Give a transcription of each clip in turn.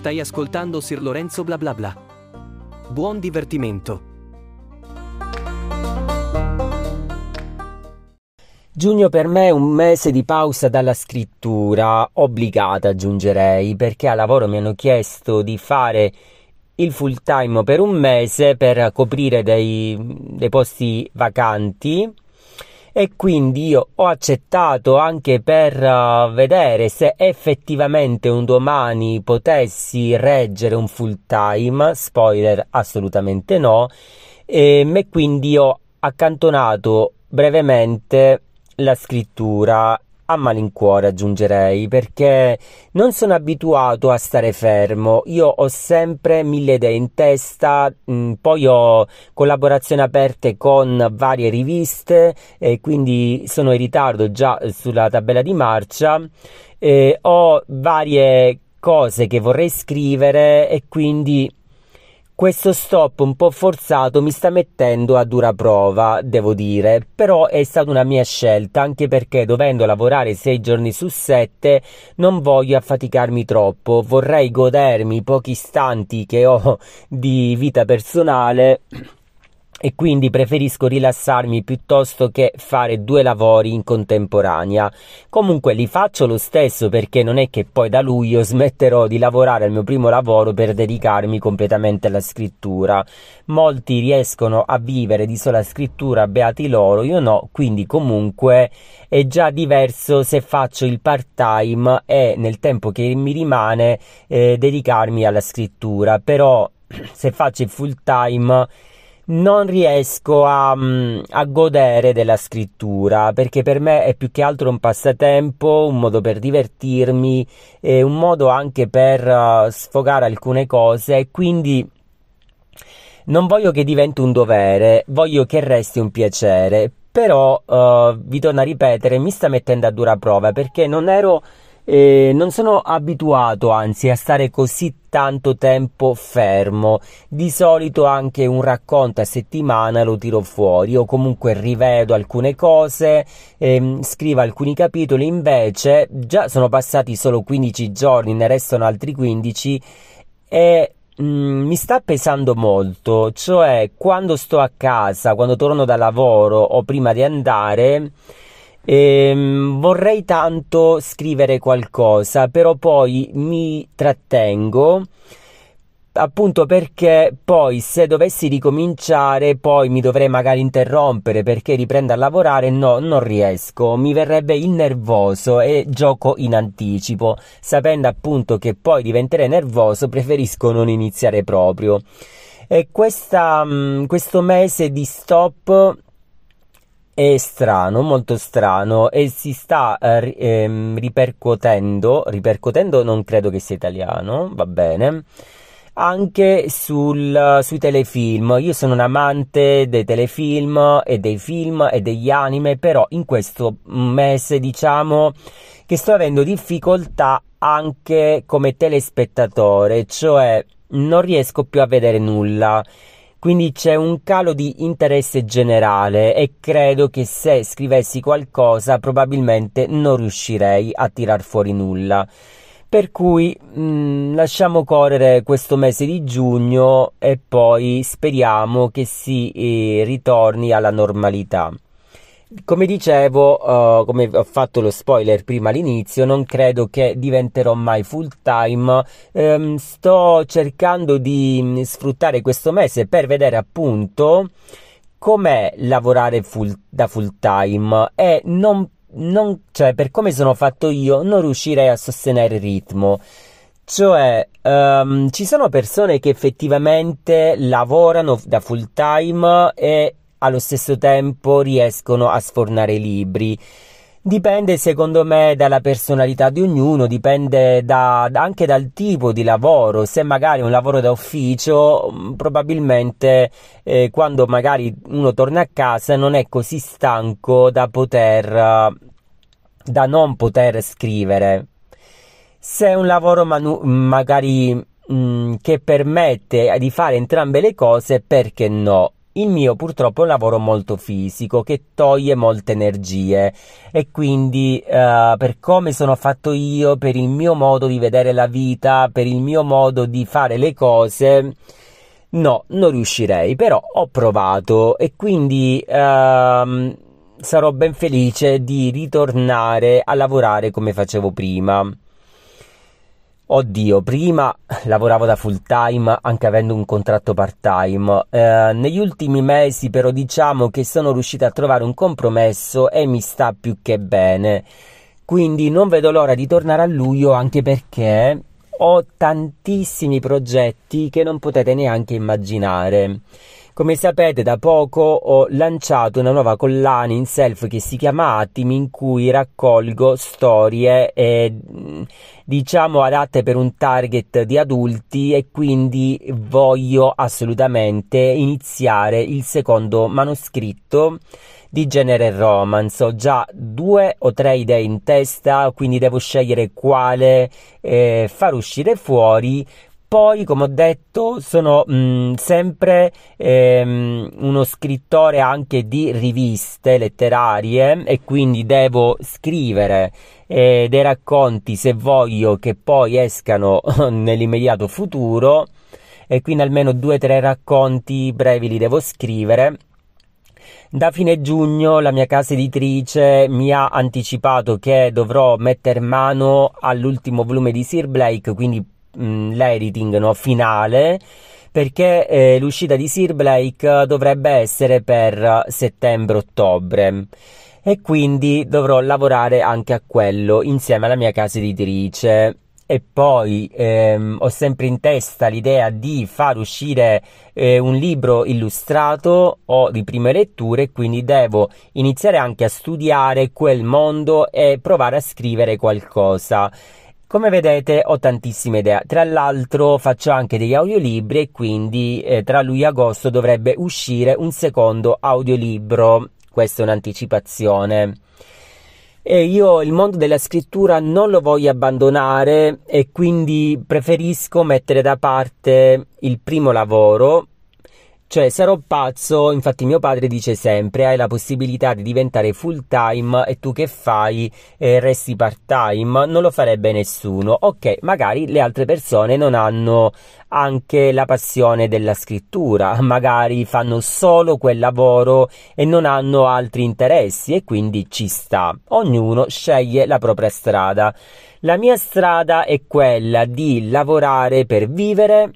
Stai ascoltando Sir Lorenzo bla bla bla. Buon divertimento. Giugno per me è un mese di pausa dalla scrittura, obbligata aggiungerei, perché a lavoro mi hanno chiesto di fare il full time per un mese per coprire dei, dei posti vacanti e quindi io ho accettato anche per uh, vedere se effettivamente un domani potessi reggere un full time, spoiler assolutamente no, e quindi ho accantonato brevemente la scrittura a malincuore aggiungerei perché non sono abituato a stare fermo. Io ho sempre mille idee in testa mh, mm, poi ho collaborazioni aperte con varie riviste e quindi sono in ritardo già sulla tabella di marcia ho varie cose che vorrei scrivere e quindi questo stop un po' forzato mi sta mettendo a dura prova, devo dire, però è stata una mia scelta, anche perché dovendo lavorare sei giorni su sette non voglio affaticarmi troppo, vorrei godermi i pochi istanti che ho di vita personale e quindi preferisco rilassarmi piuttosto che fare due lavori in contemporanea. Comunque li faccio lo stesso perché non è che poi da luglio smetterò di lavorare al mio primo lavoro per dedicarmi completamente alla scrittura. Molti riescono a vivere di sola scrittura, beati loro, io no, quindi comunque è già diverso se faccio il part time e nel tempo che mi rimane eh, dedicarmi alla scrittura, però se faccio il full time non riesco a, mm, a, godere della scrittura perché per me è più che altro un passatempo, un modo per divertirmi e un modo anche per uh, sfogare alcune cose quindi non voglio che diventi un dovere, voglio che resti un piacere, però uh, vi torno a ripetere, mi sta mettendo a dura prova perché non ero eh, non sono abituato anzi a stare così tanto tempo fermo. Di solito anche un racconto a settimana lo tiro fuori o comunque rivedo alcune cose, ehm, scrivo alcuni capitoli, invece già sono passati solo 15 giorni, ne restano altri 15 e mm, mi sta pesando molto, cioè quando sto a casa, quando torno da lavoro o prima di andare Ehm, vorrei tanto scrivere qualcosa, però poi mi trattengo appunto perché poi se dovessi ricominciare poi mi dovrei magari interrompere perché riprendo a lavorare no non riesco mi verrebbe il nervoso e gioco in anticipo sapendo appunto che poi diventerei nervoso preferisco non iniziare proprio. E questa, mm, questo mese di stop è strano, molto strano e si sta eh, ehm, ripercuotendo, ripercuotendo non credo che sia italiano, va bene, anche sul, sui telefilm. Io sono un amante dei telefilm e dei film e degli anime, però in questo mese diciamo che sto avendo difficoltà anche come telespettatore, cioè non riesco più a vedere nulla quindi c'è un calo di interesse generale e credo che se scrivessi qualcosa probabilmente non riuscirei a tirar fuori nulla. Per cui mh, mm, lasciamo correre questo mese di giugno e poi speriamo che si eh, ritorni alla normalità. Come dicevo, uh, come ho fatto lo spoiler prima all'inizio, non credo che diventerò mai full time. Um, sto cercando di mm, sfruttare questo mese per vedere appunto com'è lavorare full, da full time e non, non, cioè, per come sono fatto io, non riuscirei a sostenere il ritmo. Cioè, um, ci sono persone che effettivamente lavorano da full time e allo stesso tempo riescono a sfornare libri. Dipende secondo me dalla personalità di ognuno, dipende da, anche dal tipo di lavoro. Se magari è un lavoro da ufficio, mm, probabilmente eh, quando magari uno torna a casa non è così stanco da poter, da non poter scrivere. Se è un lavoro manu- magari mh, mm, che permette di fare entrambe le cose, perché no? Il mio purtroppo è un lavoro molto fisico che toglie molte energie e quindi uh, per come sono fatto io, per il mio modo di vedere la vita, per il mio modo di fare le cose, no, non riuscirei, però ho provato e quindi uh, sarò ben felice di ritornare a lavorare come facevo prima. Oddio, prima lavoravo da full time anche avendo un contratto part time. Eh, negli ultimi mesi però diciamo che sono riuscito a trovare un compromesso e mi sta più che bene. Quindi non vedo l'ora di tornare a luglio anche perché ho tantissimi progetti che non potete neanche immaginare. Come sapete da poco ho lanciato una nuova collana in self che si chiama Attimi in cui raccolgo storie eh, diciamo adatte per un target di adulti e quindi voglio assolutamente iniziare il secondo manoscritto di genere romance. Ho già due o tre idee in testa, quindi devo scegliere quale eh, far uscire fuori. Poi, come ho detto, sono mh, mm, sempre ehm, uno scrittore anche di riviste letterarie e quindi devo scrivere eh, dei racconti se voglio che poi escano nell'immediato futuro e quindi almeno due o tre racconti brevi li devo scrivere. Da fine giugno la mia casa editrice mi ha anticipato che dovrò mettere mano all'ultimo volume di Sir Blake, quindi mh, mm, l'editing no, finale perché eh, l'uscita di Sir Blake dovrebbe essere per settembre-ottobre e quindi dovrò lavorare anche a quello insieme alla mia casa editrice e poi ehm, ho sempre in testa l'idea di far uscire eh, un libro illustrato o di prime letture, quindi devo iniziare anche a studiare quel mondo e provare a scrivere qualcosa. Come vedete ho tantissime idee, tra l'altro faccio anche degli audiolibri e quindi eh, tra luglio e agosto dovrebbe uscire un secondo audiolibro, questa è un'anticipazione. E io il mondo della scrittura non lo voglio abbandonare e quindi preferisco mettere da parte il primo lavoro cioè, sarò pazzo, infatti mio padre dice sempre, hai la possibilità di diventare full time e tu che fai? Eh, resti part time? Non lo farebbe nessuno. Ok, magari le altre persone non hanno anche la passione della scrittura, magari fanno solo quel lavoro e non hanno altri interessi e quindi ci sta. Ognuno sceglie la propria strada. La mia strada è quella di lavorare per vivere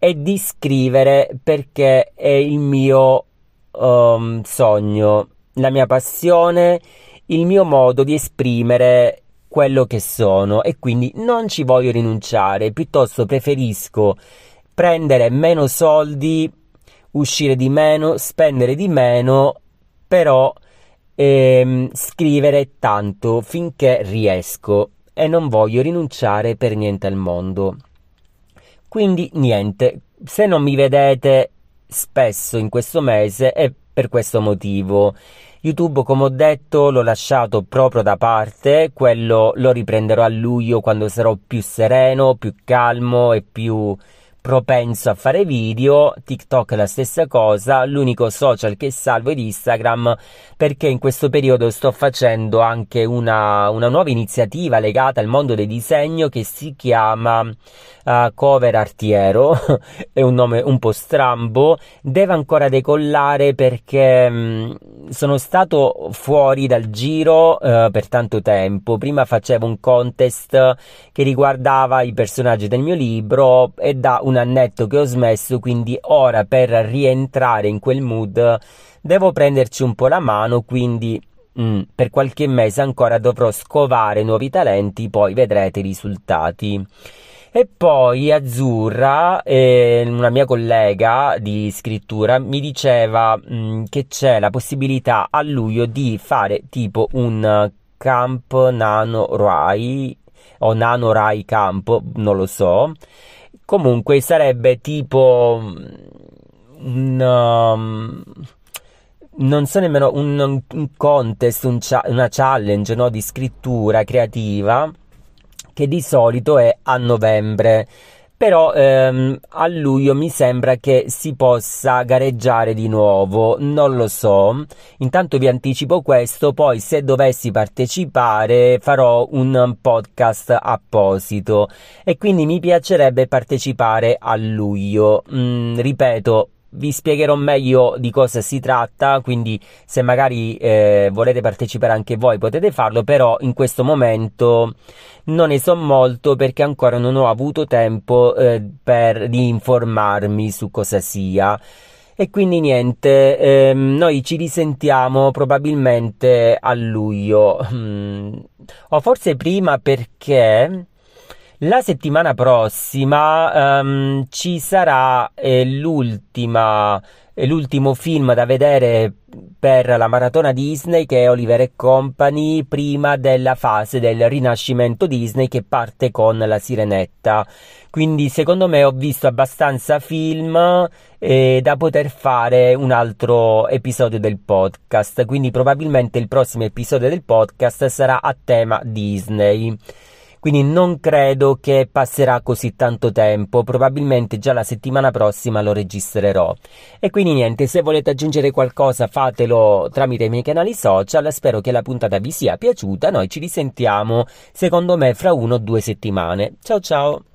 e di scrivere perché è il mio um, sogno, la mia passione, il mio modo di esprimere quello che sono e quindi non ci voglio rinunciare, piuttosto preferisco prendere meno soldi, uscire di meno, spendere di meno, però ehm, scrivere tanto finché riesco e non voglio rinunciare per niente al mondo. Quindi niente, se non mi vedete spesso in questo mese è per questo motivo. YouTube, come ho detto, l'ho lasciato proprio da parte, quello lo riprenderò a luglio quando sarò più sereno, più calmo e più propenso a fare video, TikTok la stessa cosa, l'unico social che salvo è Instagram perché in questo periodo sto facendo anche una, una nuova iniziativa legata al mondo del disegno che si chiama uh, Cover Artiero, è un nome un po' strambo, deve ancora decollare perché mh, mm, sono stato fuori dal giro uh, per tanto tempo, prima facevo un contest che riguardava i personaggi del mio libro e da un annetto che ho smesso, quindi ora per rientrare in quel mood devo prenderci un po' la mano, quindi mm, per qualche mese ancora dovrò scovare nuovi talenti, poi vedrete i risultati. E poi Azzurra, eh, una mia collega di scrittura, mi diceva mh, mm, che c'è la possibilità a luglio di fare tipo un camp nano Rai o nano Rai camp, non lo so, Comunque sarebbe tipo un, um, non so nemmeno un, un contest, un una challenge no, di scrittura creativa che di solito è a novembre. però ehm, a luglio mi sembra che si possa gareggiare di nuovo, non lo so. Intanto vi anticipo questo, poi se dovessi partecipare farò un podcast apposito e quindi mi piacerebbe partecipare a luglio. Mm, ripeto, vi spiegherò meglio di cosa si tratta, quindi se magari eh, volete partecipare anche voi potete farlo, però in questo momento non ne so molto perché ancora non ho avuto tempo eh, per, di informarmi su cosa sia. E quindi niente, ehm, noi ci risentiamo probabilmente a luglio, mm, o forse prima perché la settimana prossima um, ci sarà eh, l'ultima, eh, l'ultimo film da vedere per la maratona Disney che è Oliver e Company prima della fase del rinascimento Disney che parte con la Sirenetta. Quindi secondo me ho visto abbastanza film eh, da poter fare un altro episodio del podcast. Quindi probabilmente il prossimo episodio del podcast sarà a tema Disney quindi non credo che passerà così tanto tempo, probabilmente già la settimana prossima lo registrerò. E quindi niente, se volete aggiungere qualcosa fatelo tramite i miei canali social, spero che la puntata vi sia piaciuta, noi ci risentiamo secondo me fra uno o due settimane. Ciao ciao!